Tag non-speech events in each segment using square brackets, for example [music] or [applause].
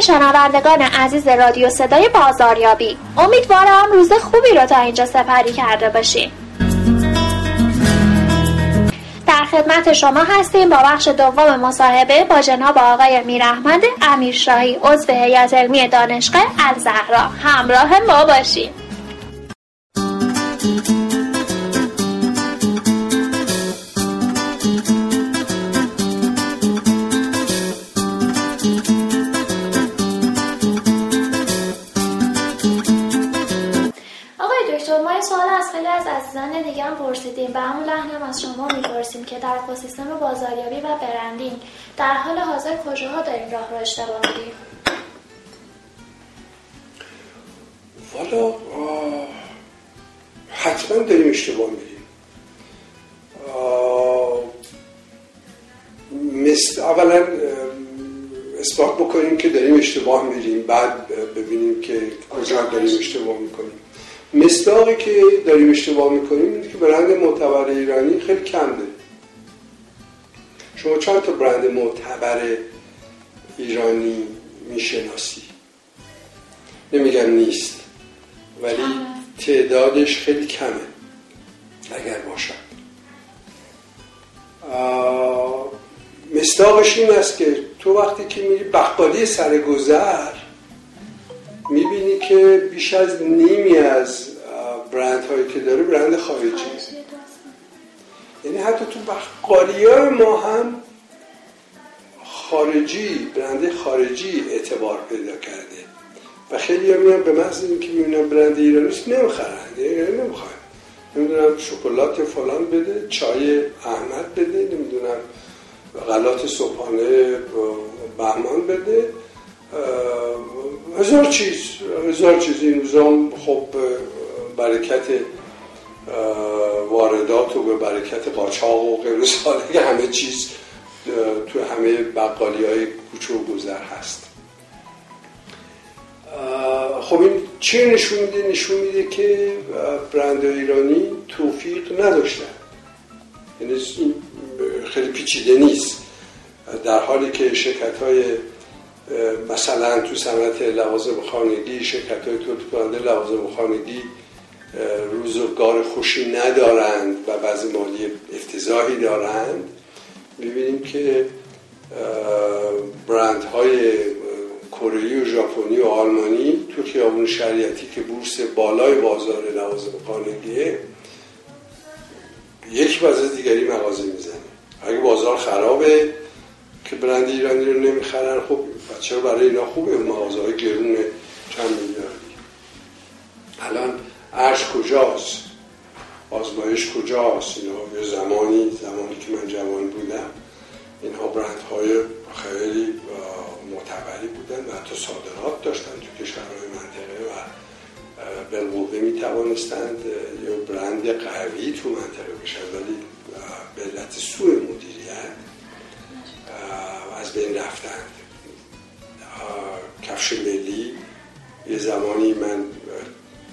شنوندگان عزیز رادیو صدای بازاریابی امیدوارم روز خوبی رو تا اینجا سپری کرده باشیم در خدمت شما هستیم با بخش دوم مصاحبه با جناب آقای میرحمد امیرشاهی عضو هیئت علمی دانشگاه الزهرا. همراه ما باشیم از شما می‌پرسیم که در اکوسیستم بازاریابی و برندینگ در حال حاضر کجاها داریم راه رو اشتباه میریم والا حتما داریم اشتباه میریم مثل اولا اثبات بکنیم که داریم اشتباه میریم بعد ببینیم که کجا داریم اشتباه می‌کنیم. مصداقی که داریم اشتباه می‌کنیم اینه که برند معتبر ایرانی خیلی کم داره شما چند تا برند معتبر ایرانی می‌شناسی؟ نمیگم نیست ولی تعدادش خیلی کمه اگر باشد. مصداقش این است که تو وقتی که میری بقالی سرگذر می‌بینی که بیش از نیمی از برند هایی که داره برند خارجی. یعنی حتی تو بقالی ما هم خارجی برند خارجی اعتبار پیدا کرده. و خیلی ها میان به محض اینکه می‌بینن برند ایرانیست نمی‌خرن. یعنی نمی‌خوان. نمی‌دونم شکلات فلان بده چای احمد بده نمی‌دونم غلات صبحانه بهمان بده. هزار چیز هزار چیز این روزا خب برکت واردات و به برکت قاچاق و غیر که [laughs] همه چیز تو همه بقالی های کوچه و گذر هست. خب این چه نشون میده؟ نشون میده که برند ایرانی توفیق نداشتن. یعنی خیلی پیچیده نیست. در حالی که شرکت های مثلا تو صنعت لوازم خانگی شرکت های تولید کننده لوازم خانگی روزگار خوشی ندارند و بعض مالی افتضاحی دارند. می‌بینیم که برند های کره و ژاپنی و آلمانی تو خیابون شریعتی که بورس بالای بازار لوازم خانگیه یک بعد دیگری مغازه می‌زنه. اگه بازار خرابه که برند ایرانی رو نمی‌خرن خب بچه برای اینا خوبه مغازه های گرون چند میلیاردی الان عرش کجاست؟ آزمایش کجاست؟ اینا یه زمانی زمانی که من جوان بودم اینها برند های خیلی معتبری بودن و حتی صادرات داشتن تو کشورهای منطقه و بالقوه می توانستند یه برند قوی تو منطقه بشن. ولی به علت سوء مدیریت از بین رفتند کفش ملی یه زمانی من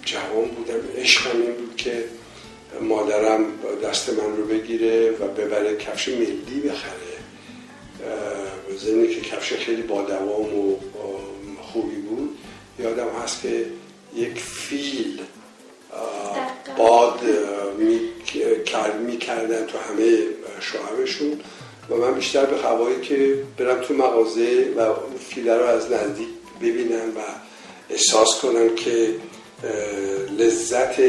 جوان بودم عشقم این بود که مادرم دست من رو بگیره و ببره کفش ملی بخره. زمینی که کفش خیلی با دوام و خوبی بود. یادم هست که یک فیل باد می‌کردن تو همه شعبشون و من بیشتر به هوایی که برم تو مغازه و فیله رو از نزدیک ببینم و احساس کنم که لذت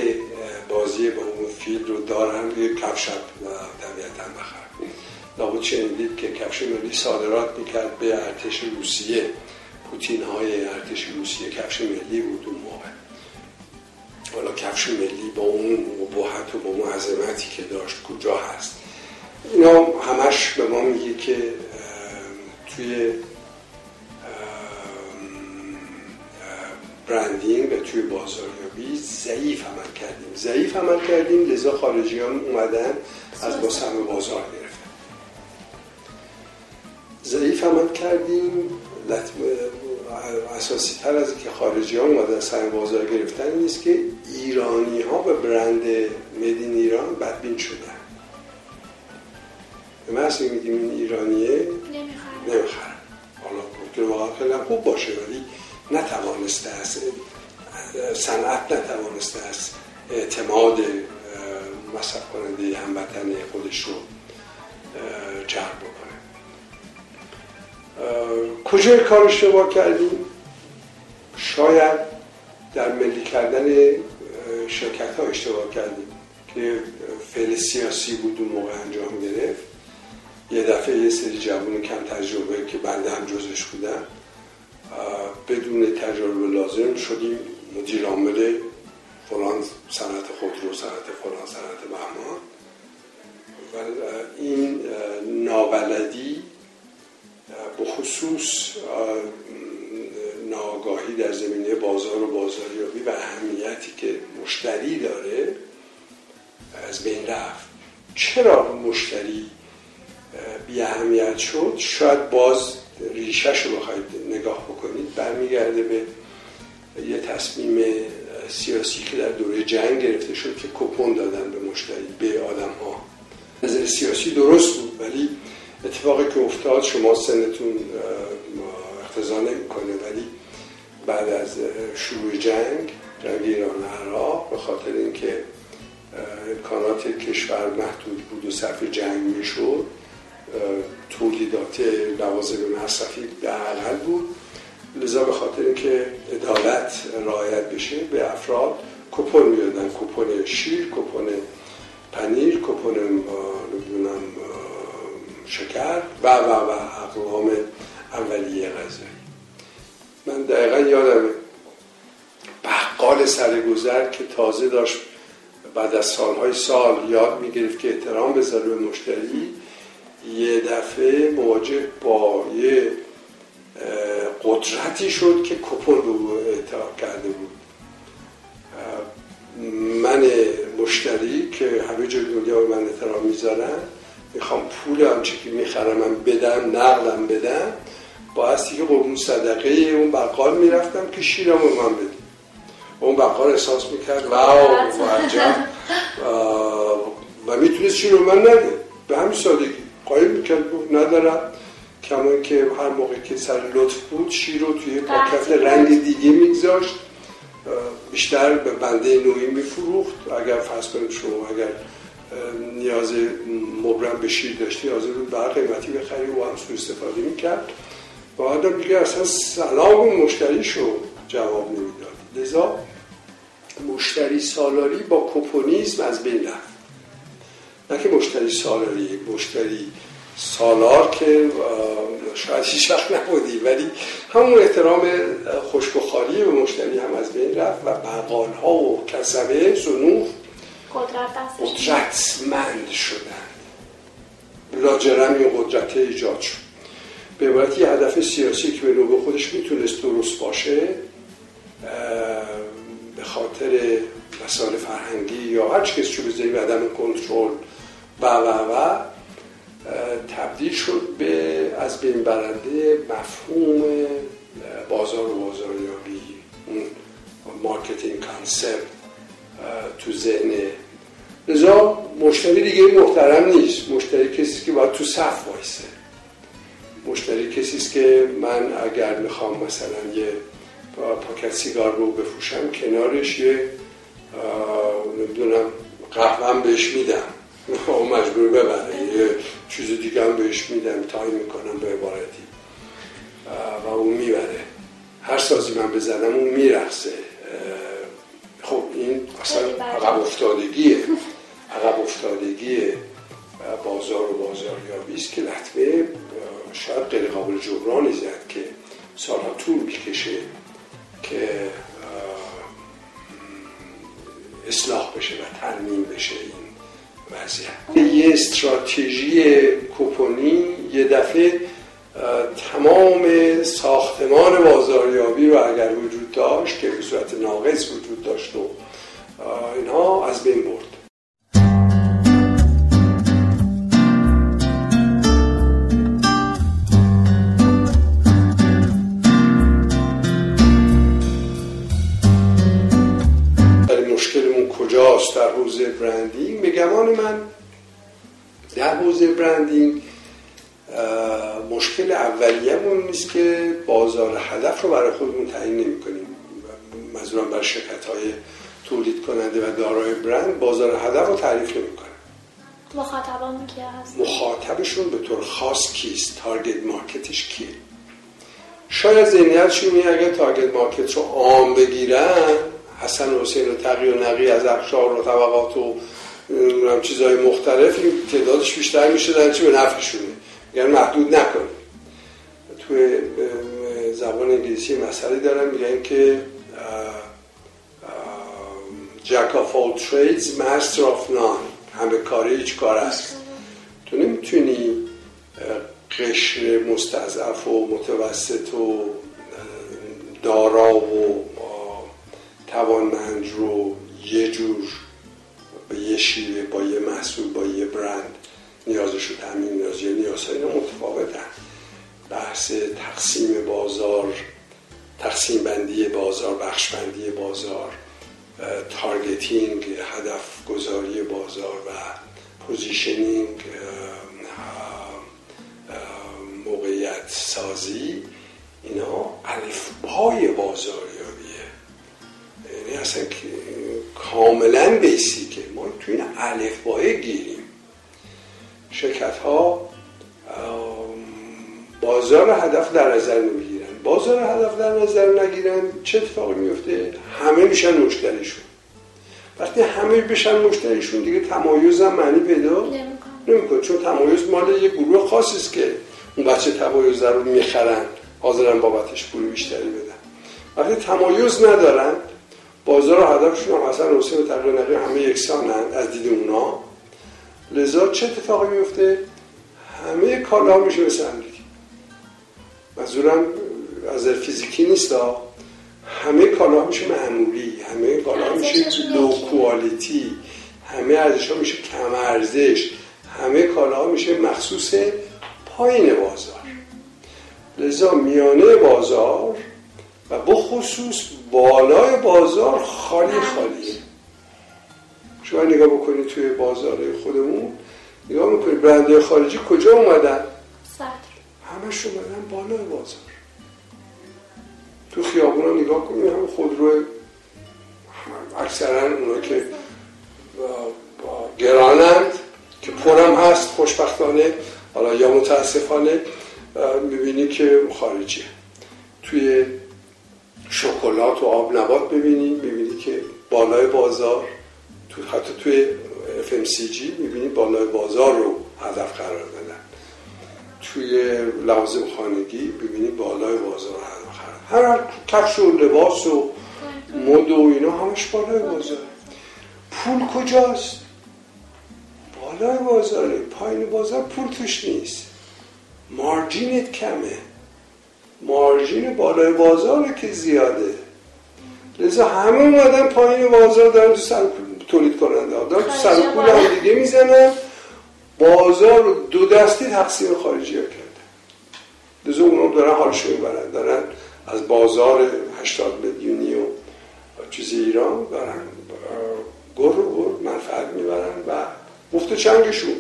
بازی با اون فیل رو دارم یه کفش طبیعتا بخرم لابد شنیدید که کفش ملی صادرات می‌کرد به ارتش روسیه. پوتین های ارتش روسیه کفش ملی بود اون موقع. حالا کفش ملی با اون ابهت و با اون عظمتی که داشت کجا هست؟ اینا همش به ما میگه که توی برندینگ و توی بازاریابی ضعیف عمل کردیم. ضعیف عمل کردیم لذا خارجیان اومدن از ما سهم بازار گرفتن. ضعیف عمل کردیم. اساسی تر از که خارجی ها اومدن سهم بازار گرفتن نیست که ایرانی ها به برند مدین ایران بدبین شدن. به محض میگیم این ایرانیه نمی‌خرن. حالا ممکن واقعا خیلی هم خوب باشه ولی نتوانسته است صنعت نتوانسته است اعتماد مصرف کننده هموطن خودش رو جلب بکنه. کجای کار اشتباه کردیم؟ شاید در ملی کردن شرکت ها اشتباه کردیم که فعل سیاسی بود اون موقع انجام گرفت. یه دفعه یه سری جوان کم تجربه که بنده هم جزش بودم بدون تجربه لازم شدیم مدیر عامل فلان صنعت خودرو صنعت فلان صنعت بهمان. و این نابلدی به خصوص ناگاهی در زمینه بازار و بازاریابی و اهمیتی که مشتری داره از بین رفت. چرا مشتری بی اهمیت شد؟ شاید باز ریشش رو بخواید نگاه بکنید برمیگرده به یه تصمیم سیاسی که در دوره جنگ گرفته شد که کپون دادن به مشتری به آدم ها نظر سیاسی درست بود ولی اتفاقی که افتاد شما سنتون اقتضا نمی‌کنه ولی بعد از شروع جنگ جنگ ایران عراق به خاطر اینکه امکانات کشور محدود بود و صرف جنگ می‌شد تولیدات لوازم مصرفی در بود. لذا به خاطر اینکه عدالت رعایت بشه به افراد کپون می‌دادن. کپون شیر کپون پنیر کپون نمی‌دونم شکر و و و اقوام اولیه غذایی. من دقیقا یادم بقال سرگذر که تازه داشت بعد از سالهای سال یاد می‌گرفت که احترام بذاره به مشتری. یه دفعه مواجه با یه قدرتی شد که کپون رو اعتقاد کرده بود. من مشتری که همه جای دنیا به من احترام می‌ذارن می‌خوام پول آنچه که می‌خرم من بدم نقلم بدم. بایستی که قربون صدقه اون بقال می‌رفتم که شیرم رو من بدم. اون بقال احساس می‌کرد [laughs] معجب و می‌تونست شیر رو من نده. به همین سادگی. قایم می‌کرد ندارم. کما که هر موقع که سر لطف بود شیر رو توی پاکت رنگ دیگه میگذاشت. بیشتر به بنده نوعی میفروخت. اگر فرض کنید شما اگر نیاز مبرم به شیر داشتی حاضر بود بر قیمتی بخری و هم سو استفاده می‌کرد. و آدم دیگه اصلا سلام مشتریشو جواب نمی‌داد. لذا مشتری سالاری با کپونیزم از بین رفت. نه که مشتری سالاری مشتری سالار که شاید هیچ وقت نبودی ولی همون احترام خشک و خالی به مشتری هم از بین رفت و بقال ها و کسبه سنوف قدرتمند شدن. لاجرم این قدرت ایجاد شد. به عبارت یه هدف سیاسی که به نوبه خودش می‌تونست درست باشه به خاطر مسائل فرهنگی یا هر چیز چو بذاریم عدم کنترل و و و تبدیل شد به از بین برنده مفهوم بازار و بازاریابی اون marketing concept تو ذهن. لذا مشتری دیگه محترم نیست. مشتری کسی که باید تو صف وایسه. مشتری کسی است که من اگر می‌خوام مثلا یه پاکت سیگار رو بفروشم کنارش یه نمی‌دونم قهوهم بهش میدم. اون مجبور ببره. یه چیز دیگه هم بهش میدم تای می‌کنم به عبارتی. و اون می‌بره. هر سازی من بزنم اون میرخصه خب این اصلا عقب افتادگیه. عقب افتادگی بازار و بازاریابی است که لطمه شاید غیر قابل جبرانی زد که سالها طول می‌کشه که اصلاح بشه و ترمیم بشه. وضعیت. یه استراتژی کوپونی یه دفعه تمام ساختمان بازاریابی رو اگر وجود داشت که به صورت ناقص وجود داشت و اینها از بین برد. مشکلمون کجاست در حوزه branding حوزه branding مشکل اولیه‌مون نیست که بازار هدف رو برای خودمون تعیین نمی کنیم منظورم برای شرکت های تولید کننده و دارای برند بازار هدف رو تعریف نمی کنه مخاطبان کی هست؟ مخاطبشون به طور خاص کیست؟ target market ش کیه؟ شاید ذهنیتشون اینه اگه target market رو عام بگیرن حسن و حسین و تقی و نقی از اقشار و طبقات و چیزهای مختلف تعدادش بیشتر میشه در چی به نفعشونه. یعنی محدود نکنیم توی زبان انگلیسی مسئله دارن میگن که جک آف all trades master of none. همه کاری هیچ کار است. تو نمی‌تونی قشر مستضعف و متوسط و دارا و توانمند رو یه جور شیوه با یه محصول با یه برند نیازش رو تامین نیاز یا نیازهای متفاوتن. بحث تقسیم بازار تقسیم بندی بازار بخش بندی بازار targeting هدف گذاری بازار و positioning موقعیت سازی اینا الفبای بازاریابیه. یعنی اصلا کاملا بیسیکه. ما توی این الفبای گیریم. شرکت ها بازار هدف در نظر نمی‌گیرن بازار هدف در نظر نگیرن چه اتفاقی میفته همه میشن مشتریشون. وقتی همه بشن مشتریشون دیگه تمایز هم معنی پیدا نمی‌کنه. چون تمایز مال یه گروه خاصی است که اون بچه تمایز رو می‌خرن حاضرن بابتش پول بیشتری بدن. وقتی تمایز ندارن بازار و هدفشون هم اصلا حسین و تقریبا همه یکسانن از دید اونا. لذا چه اتفاقی میفته؟ همه کالا میشه مثل امریکا منظورم از فیزیکی نیست همه کالا میشه معمولی همه کالا میشه لو کوالیتی همه ارزش ها میشه کم ارزش همه کالا میشه مخصوص پایین بازار. لذا میانه بازار و بخصوص بالای بازار خالی خالیه. شما نگاه بکنید توی بازار خودمون نگاه می‌کنید برنده خارجی کجا اومدن؟ همش اومدن بالای بازار. تو خیابون ها نگاه کنید هم خودرو اکثرا اونا که گرانند که پرم هست خوشبختانه حالا یا متاسفانه می‌بینی که خارجیه. توی شکلات و آب نبات ببینی می‌بینی که بالای بازار تو حتی توی FMCG می‌بینی بالای بازار رو هدف قرار دادن. توی لوازم خانگی ببینی بالای بازار هدف قرار هر کفش و لباس و مد و اینا همش بالای بازار پول کجاست؟ بالای بازاره. پایین بازار پول توش نیست. مارجینت کمه. مارجین بالای بازاره که زیاده. لذا همه اومدن پایین بازار دارن تو سر تولید کننده. ها دارن تو سر پول هم دیگه می‌زنن. بازار رو دو دستی تقسیم خارجی ها کرده. لذا اونا دارن حالشو می‌برن دارن از بازار 80 میلیونی و چیز ایران دارن. گر رو گر منفعت می‌برن و مفت چنگشون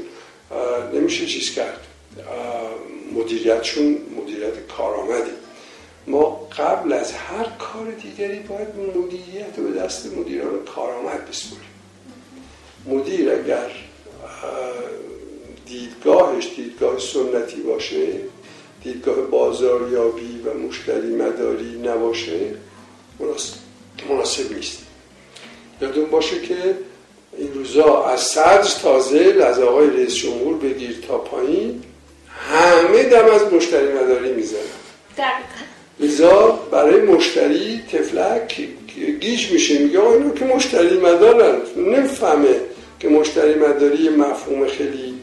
نمیشه چیز کرد. مدیریتشون مدیریت کارآمدی. ما قبل از هر کار دیگری باید مدیریت به دست مدیران کارآمد بسپریم مدیر اگر دیدگاهش دیدگاه سنتی باشه دیدگاه بازاریابی و مشتری مداری نباشه مناسب نیست. یادون باشه که این روزا از صدر تازه از آقای رئیس جمهور بگیر تا پایین همه دم از مشتری مداری می‌زنن. لذا برای مشتری تفلک گیج میشه. میگه آقا اینو که مشتری مدارن. نفهمه که مشتری مداری مفهوم خیلی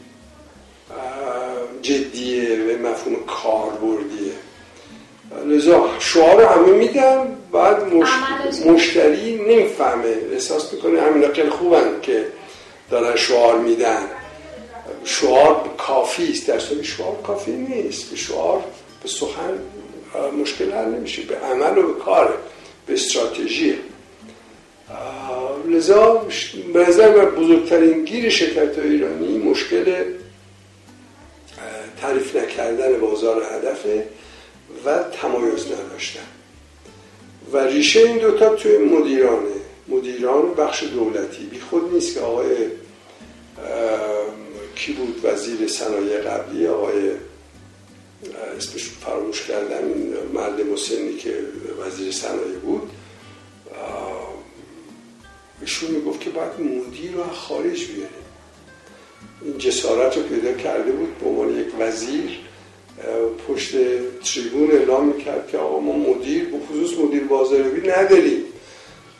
جدیه و مفهوم کاربردیه. لذا شعار همه میدن. بعد مشتری نمی‌فهمه. احساس می‌کنه همین خیلی خوبن که دارن شعار میدن. شعار کافی است. در شعار کافی نیست. به شعار به سخن مشکل حل نمیشه. به عمل و به کار به استراتژی. لذا به نظر من بزرگترین گیر شرکت ایرانی مشکل تعریف نکردن بازار هدفه و تمایز نداشتن. و ریشه این دوتا توی مدیرانه. مدیران بخش دولتی. بی خود نیست که آقای کی بود وزیر صنایع قبلی؟ آقای اسمش فراموش کردم این مرد مسنی که وزیر صنایع بود. ایشون می‌گفت که باید مدیر رو خارج بیاریم. این جسارت رو پیدا کرده بود به عنوان یک وزیر. پشت تریبون اعلام می‌کرد که آقا ما مدیر به خصوص مدیر بازاریابی نداریم.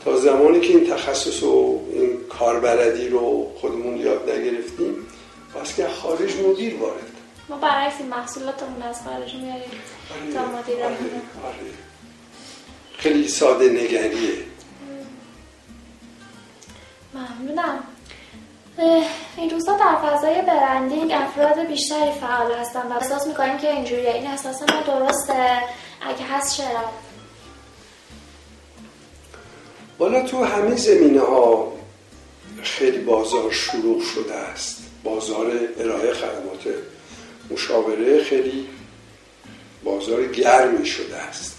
تا زمانی که این تخصص و این کاربردی رو خودمون یاد نگرفتیم بس که خارج مدیر وارد. ما برعکس این محصولاتمون از خارج میاریم آره، تا آره، آره. خیلی ساده نگریه. ممنونم. این روزا در فضای برندینگ افراد بیشتری فعال هستن و احساس می‌کنیم که اینجوری این احساس ما درسته. اگه هست چرا؟ بالا تو همه زمینه ها خیلی بازار شروع شده است. بازار ارائه خدمات مشاوره خیلی بازار گرمی شده است.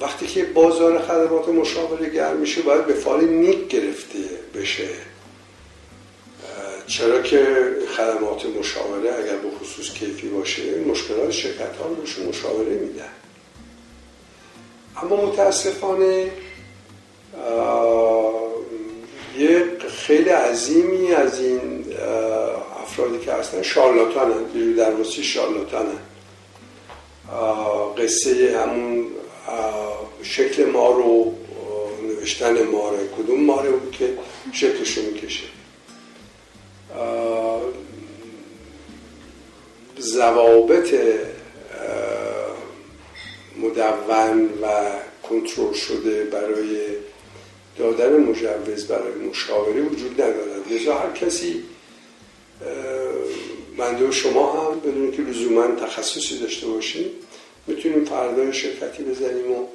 وقتی که بازار خدمات مشاوره گرم میشه باید به فال نیک گرفته بشه. چرا که خدمات مشاوره اگر به خصوص کیفی باشه مشکلات شرکت ها رو مشاوره میدن اما متاسفانه یه خیلی عظیمی از این افرادی که هستن. شارلاتان هم بیرو درواسی شارلاتان. قصه همون شکل ما رو نوشتن ماره کدوم ماره بود که شکلشو می‌کشه؟ زوابط مدون و کنترل شده برای دادن مجوز برای مشاوره وجود ندارد. لذا هر کسی بنده و شما هم بدون که لزوما تخصصی داشته باشیم می‌تونیم فردا شرکتی بزنیم و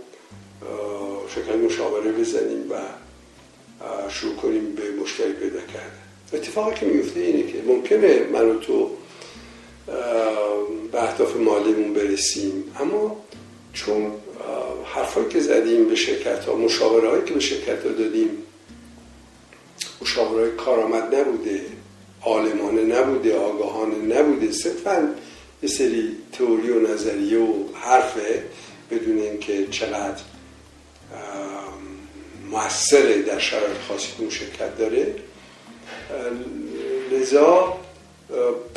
شرکت مشاوره بزنیم و شروع کنیم به مشتری پیدا کردن. اتفاقی که میفته اینه که ممکنه من و تو به اهداف مالیمون برسیم اما چون حرفایی که زدیم به شرکت ها مشاوره هایی که به شرکت ها دادیم مشاوره های کارآمد نبوده عالمانه نبوده آگاهانه نبوده صرفا یه سری تئوری و نظریه و حرفه بدون اینکه چقدر موثره در شرایط خاصی که اون شرکت داره. لذا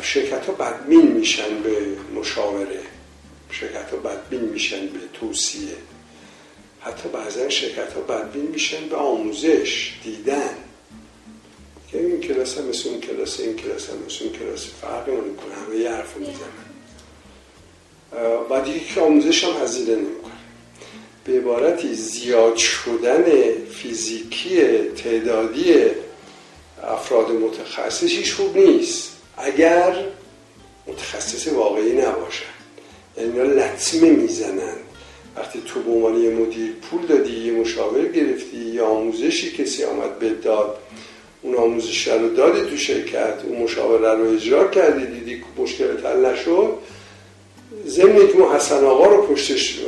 شرکت ها بدمین میشن به مشاوره. شرکت ها بدبین میشن به توصیه. حتی بعضا شرکت ها بدبین میشن به آموزش دیدن. که این کلاس هم مثل اون کلاس این کلاس هم مثل اون کلاس. فرقی کنه همه یه حرف می‌زنن. و دیگه که آموزش هم هزینه نمی‌کنه. به عبارتی زیاد شدن فیزیکی تعدادی افراد متخصصیش خوب نیست. اگر متخصص واقعی نباشن. یعنی لطمه می‌زنن. وقتی تو به عنوان یه مدیر پول دادی یه مشاور گرفتی یا آموزشی کسی آمد به داد اون آموزش رو دادی تو شرکت اون مشاوره رو اجرا کردی دیدی مشکل حل نشد. ضمن که حسن آقا رو پشتش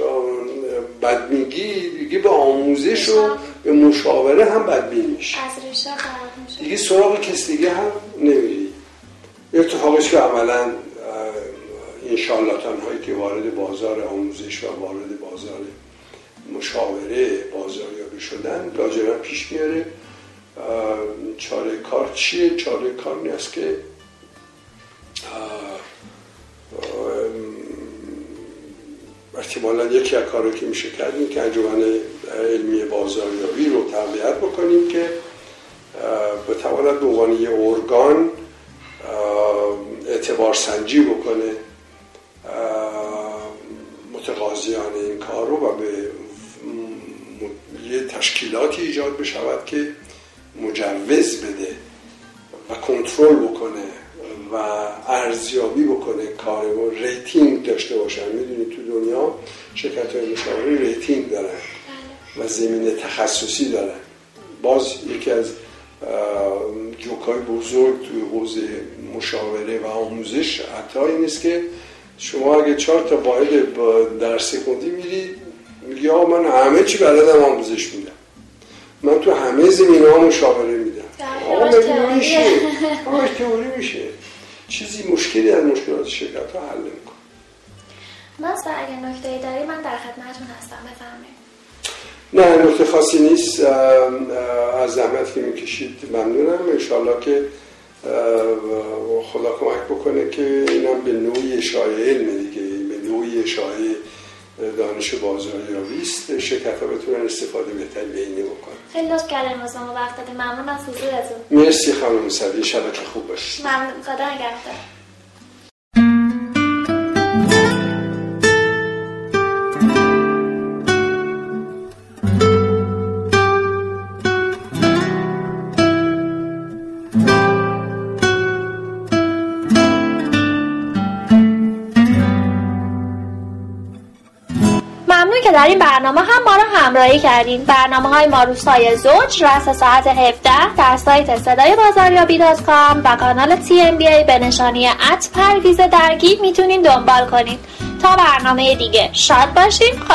بد میگی دیگه به آموزش و به مشاوره هم بدبین میشه دیگه سراغ کسی دیگه هم نمیری. اتفاقش که عملا شالاتان هایی که وارد بازار آموزش و وارد بازار مشاوره بازاریابی شدن لاجرم پیش میاره چاره کار چیه؟ چاره کار نیست که احتمالا یکی از کارهایی که میشه کردیم که انجمن علمی بازاریابی رو تقویت بکنیم که به عنوان یه ارگان اعتبار سنجی بکنه ایجاد بشود که مجوز بده و کنترل بکنه و ارزیابی بکنه کار و rating داشته باشن. می‌دونید تو دنیا شرکت های مشاوره rating دارن و زمینه تخصصی دارن. باز یکی از جوکای بزرگ توی حوزه مشاوره و آموزش حتی این نیست که شما اگه چهار تا واحد درس خوندی میری میگی آقا من همه چی بلدم آموزش میدم. من تو همه زمینه ها مشاوره میدم آقا میشه؟ آقا تئوری میشه. چیزی مشکلی از مشکلات شرکت ها حل میکن ناصر اگه نکته داری من در خدمتتون هستم. بفرمایید. نه نکته خاصی نیست. از زحمت که می‌کشید ممنونم. انشالله که خدا کمک بکنه که اینم به نوعی اشاعه علم دیگه به نوعی اشاعه دانش بازاریابی است. شرکت ها بتونن استفاده بهتری به اینه بکنن خیلی لطف کردن واسه ما وقت ممنون از حضورتون. مرسی خانم شبکه که خوب باشید. ممنون. خدا نگهدار. در این برنامه هم ما رو همراهی کردین. برنامه های ما روزهای زوج رس ساعت 17 در سایت صدای بازاریابی کام و کانال تی ام بی ای به نشانی ات پرویز درگی می‌تونین دنبال کنید تا برنامه دیگه. شاد باشین.